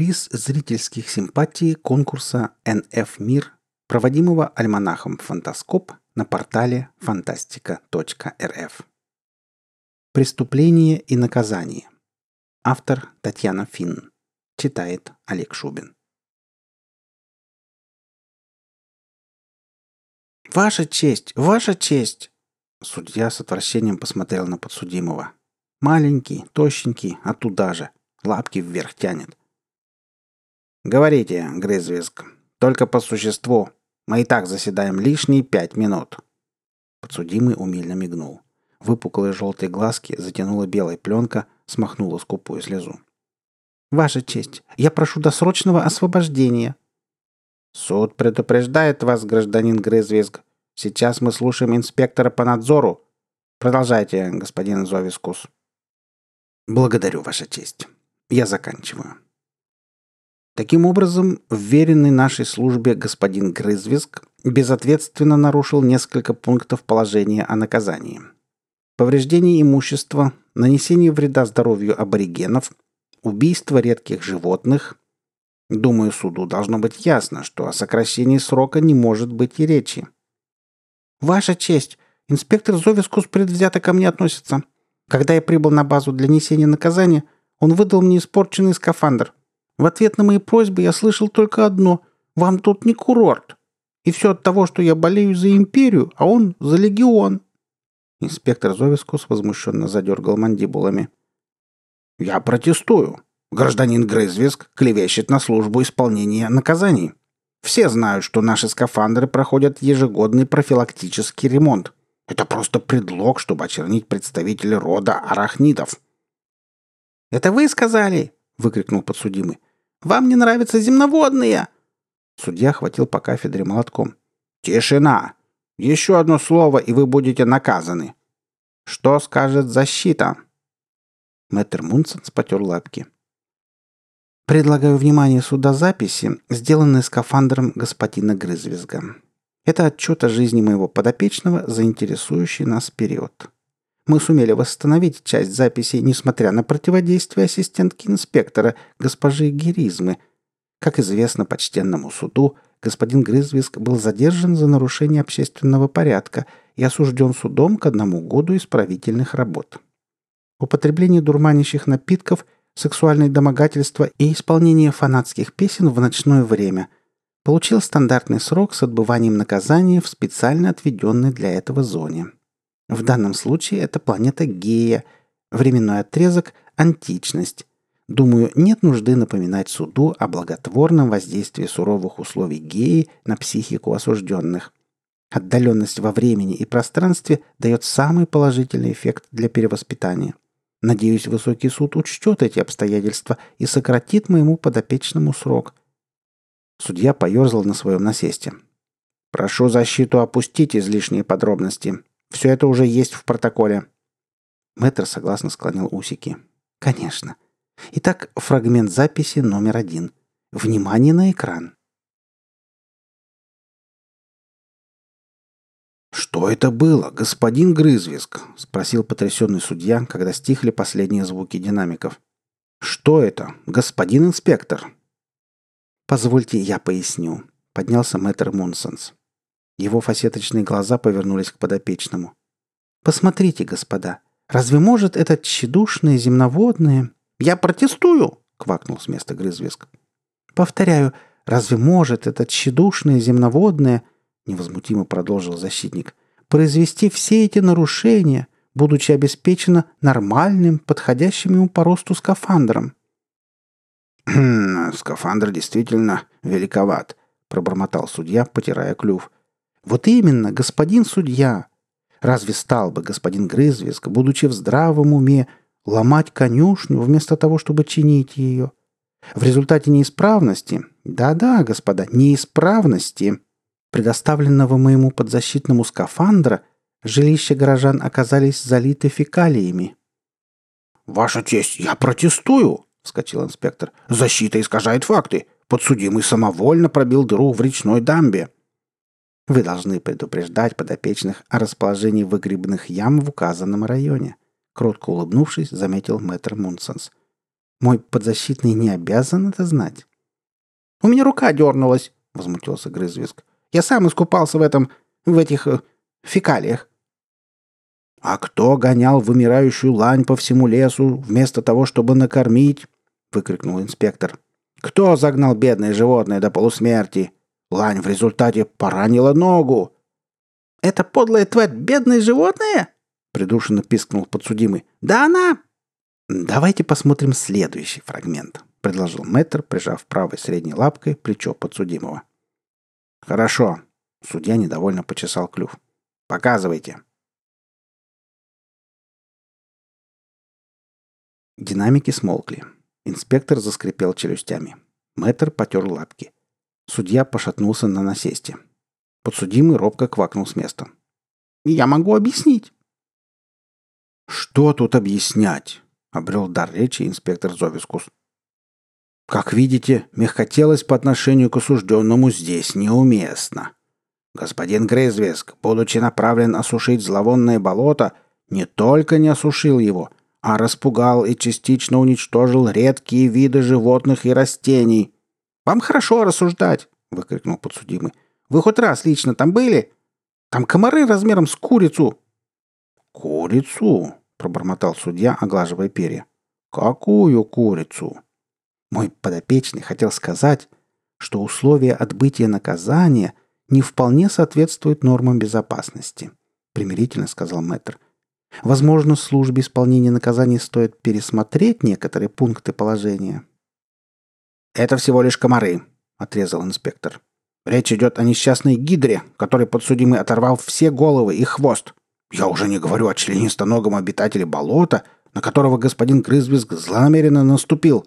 приз зрительских симпатий конкурса «НФ Мир», проводимого альманахом «Фантаскоп» на портале фантастика.рф. Преступление и наказание. Автор Татьяна Финн. Читает Олег Шубин. «Ваша честь! Ваша честь!» Судья с отвращением посмотрел на подсудимого. Маленький, тощенький, а туда же. Лапки вверх тянет. «Говорите, Грызвизг, только по существу. Мы и так заседаем лишние пять минут». Подсудимый умильно мигнул. Выпуклые желтые глазки затянула белая пленка, смахнула скупую слезу. «Ваша честь, я прошу досрочного освобождения». «Суд предупреждает вас, гражданин Грызвизг. Сейчас мы слушаем инспектора по надзору. Продолжайте, господин Зовискус». «Благодарю, Ваша честь. Я заканчиваю». Таким образом, вверенный нашей службе господин Грызвиск безответственно нарушил несколько пунктов положения о наказании. Повреждение имущества, нанесение вреда здоровью аборигенов, убийство редких животных. Думаю, суду должно быть ясно, что о сокращении срока не может быть и речи. «Ваша честь, инспектор Зовискус предвзято ко мне относится. Когда я прибыл на базу для несения наказания, он выдал мне испорченный скафандр. В ответ на мои просьбы я слышал только одно «Вам тут не курорт». И все от того, что я болею за империю, а он за легион. Инспектор Зовискус возмущенно задергал мандибулами. «Я протестую. Гражданин Грызвиск клевещет на службу исполнения наказаний. Все знают, что наши скафандры проходят ежегодный профилактический ремонт. Это просто предлог, чтобы очернить представителей рода арахнидов. «Это вы сказали?» — выкрикнул подсудимый. «Вам не нравятся земноводные!» Судья хватил по кафедре молотком. «Тишина! Еще одно слово, и вы будете наказаны!» «Что скажет защита?» Мэтр Мунсенс потер лапки. «Предлагаю внимание суда записи, сделанные скафандром господина Грызвизга. Это отчет о жизни моего подопечного, заинтересующий нас период. Мы сумели восстановить часть записей, несмотря на противодействие ассистентки инспектора, госпожи Геризмы. Как известно почтенному суду, господин Грызвиск был задержан за нарушение общественного порядка и осужден судом к одному году исправительных работ. Употребление дурманящих напитков, сексуальное домогательство и исполнение фанатских песен в ночное время – получил стандартный срок с отбыванием наказания в специально отведенной для этого зоне. В данном случае это планета Гея, временной отрезок – античность. Думаю, нет нужды напоминать суду о благотворном воздействии суровых условий Геи на психику осужденных. Отдаленность во времени и пространстве дает самый положительный эффект для перевоспитания. Надеюсь, высокий суд учтет эти обстоятельства и сократит моему подопечному срок – Судья поерзал на своем насесте. «Прошу защиту опустить излишние подробности. Все это уже есть в протоколе». Мэтр согласно склонил усики. «Конечно. Итак, фрагмент записи номер один. Внимание на экран». «Что это было, господин Грызвиск?» — спросил потрясенный судья, когда стихли последние звуки динамиков. «Что это, господин инспектор?» «Позвольте, я поясню», — поднялся мэтр Мунсонс. Его фасеточные глаза повернулись к подопечному. «Посмотрите, господа, разве может этот тщедушное земноводное...» «Я протестую!» — квакнул с места Грызвиск. «Повторяю, разве может этот тщедушное земноводное...» — невозмутимо продолжил защитник. «произвести все эти нарушения, будучи обеспечено нормальным, подходящим ему по росту скафандром?» «Скафандр действительно великоват», — пробормотал судья, потирая клюв. «Вот именно, господин судья! Разве стал бы господин Грызвиск, будучи в здравом уме, ломать конюшню вместо того, чтобы чинить ее? В результате неисправности, да-да, господа, неисправности, предоставленного моему подзащитному скафандра, жилища горожан оказались залиты фекалиями». «Ваша честь, я протестую!» — вскочил инспектор. «Защита искажает факты. Подсудимый самовольно пробил дыру в речной дамбе». «Вы должны предупреждать подопечных о расположении выгребных ям в указанном районе», — кротко улыбнувшись, заметил мэтр Мунсенс. Мой подзащитный не обязан это знать. «У меня рука дернулась», — возмутился Грызвиск. «Я сам искупался в этом... в этих... Э, фекалиях». «А кто гонял вымирающую лань по всему лесу, вместо того, чтобы накормить?» — выкрикнул инспектор. «Кто загнал бедное животное до полусмерти? Лань в результате поранила ногу!» «Это подлая тварь бедное животное?» — придушенно пискнул подсудимый. «Да она...» «Давайте посмотрим следующий фрагмент», — предложил мэтр, прижав правой средней лапкой плечо подсудимого. «Хорошо», — судья недовольно почесал клюв. «Показывайте». Динамики смолкли. Инспектор заскрипел челюстями. Мэтр потер лапки. Судья пошатнулся на насесте. Подсудимый робко квакнул с места. «Я могу объяснить». «Что тут объяснять?» — обрел дар речи инспектор Зовискус. «Как видите, мягкотелость по отношению к осужденному здесь неуместна. Господин Грейзвеск, будучи направлен осушить зловонное болото, не только не осушил его, а распугал и частично уничтожил редкие виды животных и растений. «Вам хорошо рассуждать!» — выкрикнул подсудимый. «Вы хоть раз лично там были? Там комары размером с курицу!» «Курицу?» — пробормотал судья, оглаживая перья. «Какую курицу?» Мой подопечный хотел сказать, что условия отбытия наказания не вполне соответствуют нормам безопасности, примирительно сказал мэтр. Возможно, службе исполнения наказаний стоит пересмотреть некоторые пункты положения. «Это всего лишь комары», — отрезал инспектор. «Речь идет о несчастной гидре, которой подсудимый оторвал все головы и хвост. Я уже не говорю о членистоногом обитателе болота, на которого господин Грызвизг злонамеренно наступил.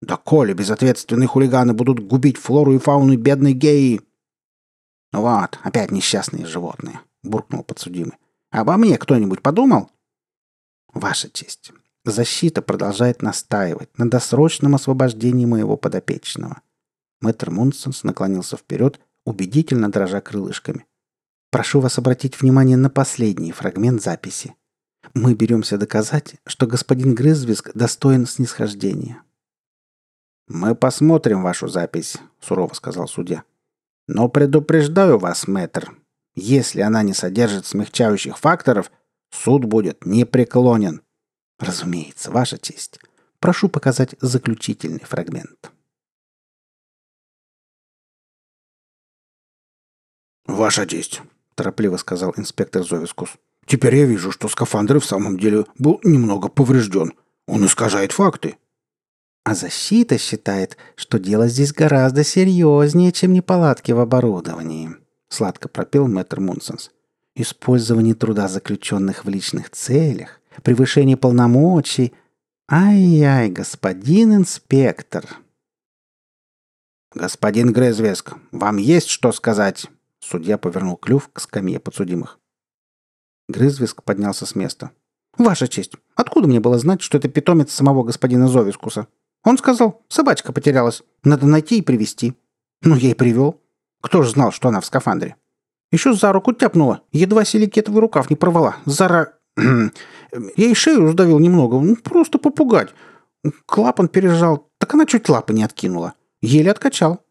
Да коли безответственные хулиганы будут губить флору и фауну бедной геи!» «Вот, опять несчастные животные», — буркнул подсудимый. Обо мне кто-нибудь подумал? Ваша честь, защита продолжает настаивать на досрочном освобождении моего подопечного. Мэтр Мунсонс наклонился вперед, убедительно дрожа крылышками. Прошу вас обратить внимание на последний фрагмент записи. Мы беремся доказать, что господин Грызвиск достоин снисхождения. «Мы посмотрим вашу запись», — сурово сказал судья. «Но предупреждаю вас, мэтр, если она не содержит смягчающих факторов, суд будет непреклонен. Разумеется, Ваша честь. Прошу показать заключительный фрагмент. «Ваша честь», — торопливо сказал инспектор Зовискус. «Теперь я вижу, что скафандр в самом деле был немного поврежден. Он искажает факты». А защита считает, что дело здесь гораздо серьезнее, чем неполадки в оборудовании. — сладко пропел мэтр Мунсенс. «Использование труда заключенных в личных целях, превышение полномочий. Ай-яй, господин инспектор!» «Господин Грезвеск, вам есть что сказать?» Судья повернул клюв к скамье подсудимых. Грызвиск поднялся с места. «Ваша честь, откуда мне было знать, что это питомец самого господина Зовискуса? Он сказал, собачка потерялась, надо найти и привести. Ну, я и привел. Кто ж знал, что она в скафандре? Еще за руку тяпнула, едва силикетовый рукав не порвала. Зара... Я ей шею сдавил немного, ну, просто попугать. Клапан пережал, так она чуть лапы не откинула. Еле откачал.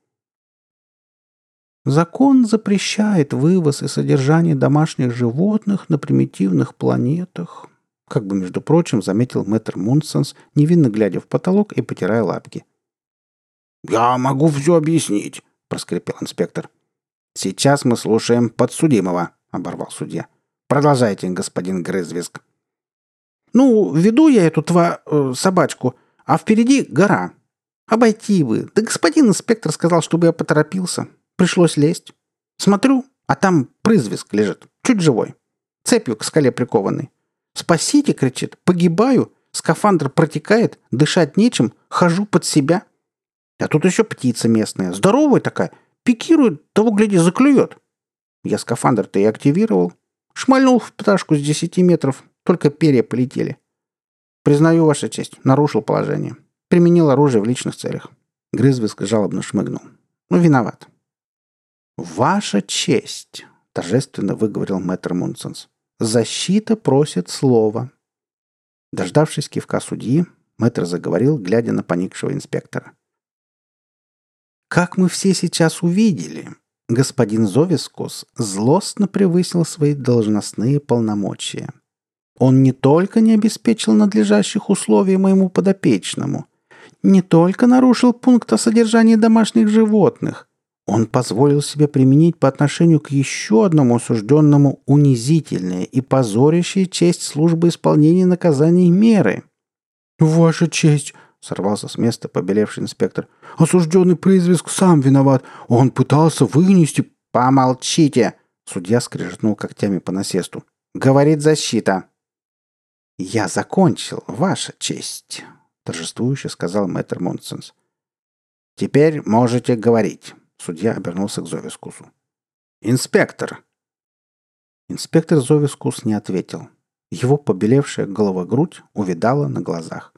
Закон запрещает вывоз и содержание домашних животных на примитивных планетах. Как бы, между прочим, заметил мэтр Мунсенс, невинно глядя в потолок и потирая лапки. «Я могу все объяснить», — проскрипел инспектор. «Сейчас мы слушаем подсудимого», — оборвал судья. «Продолжайте, господин Грызвиск». «Ну, веду я эту тва... Э, собачку, а впереди гора. Обойти бы. Да господин инспектор сказал, чтобы я поторопился. Пришлось лезть. Смотрю, а там прызвиск лежит, чуть живой. Цепью к скале прикованный. «Спасите!» — кричит. «Погибаю!» Скафандр протекает, дышать нечем, хожу под себя — а тут еще птица местная, здоровая такая, пикирует, того, гляди, заклюет. Я скафандр-то и активировал. Шмальнул в пташку с 10 метров, только перья полетели. Признаю, Ваша честь, нарушил положение. Применил оружие в личных целях. Грызвиск жалобно шмыгнул. Ну, виноват. «Ваша честь», — торжественно выговорил мэтр Мунсенс. «Защита просит слова». Дождавшись кивка судьи, Мэтр заговорил, глядя на поникшего инспектора. «Как мы все сейчас увидели, господин Зовискус злостно превысил свои должностные полномочия. Он не только не обеспечил надлежащих условий моему подопечному, не только нарушил пункт о содержании домашних животных, он позволил себе применить по отношению к еще одному осужденному унизительные и позорящие честь службы исполнения наказаний меры. «Ваша честь!» — сорвался с места побелевший инспектор. «Осужденный призвиск сам виноват. Он пытался вынести...» «Помолчите!» — судья скрежетнул когтями по насесту. «Говорит защита!» «Я закончил, ваша честь!» — торжествующе сказал мэтр Монсенс. «Теперь можете говорить». Судья обернулся к Зовискусу. «Инспектор!» Инспектор Зовискус не ответил. Его побелевшая голова-грудь увидала на глазах.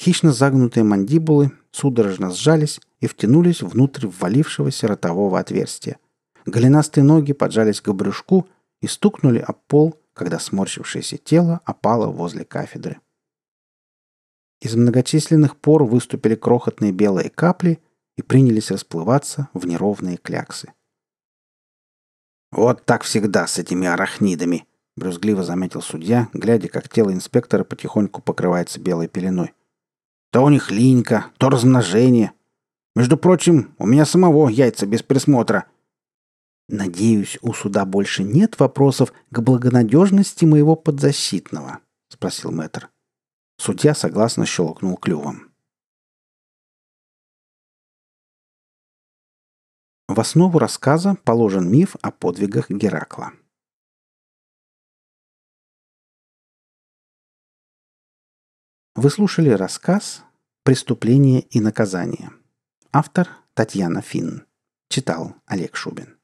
Хищно загнутые мандибулы судорожно сжались и втянулись внутрь ввалившегося ротового отверстия. Голенастые ноги поджались к брюшку и стукнули об пол, когда сморщившееся тело опало возле кафедры. Из многочисленных пор выступили крохотные белые капли и принялись расплываться в неровные кляксы. «Вот так всегда с этими арахнидами», — брюзгливо заметил судья, глядя, как тело инспектора потихоньку покрывается белой пеленой. «То у них линька, то размножение. Между прочим, у меня самого яйца без присмотра». «Надеюсь, у суда больше нет вопросов к благонадежности моего подзащитного?» — спросил мэтр. Судья согласно щелкнул клювом. В основу рассказа положен миф о подвигах Геракла. Вы слушали рассказ «Преступление и наказание». Автор Татьяна Финн. Читал Олег Шубин.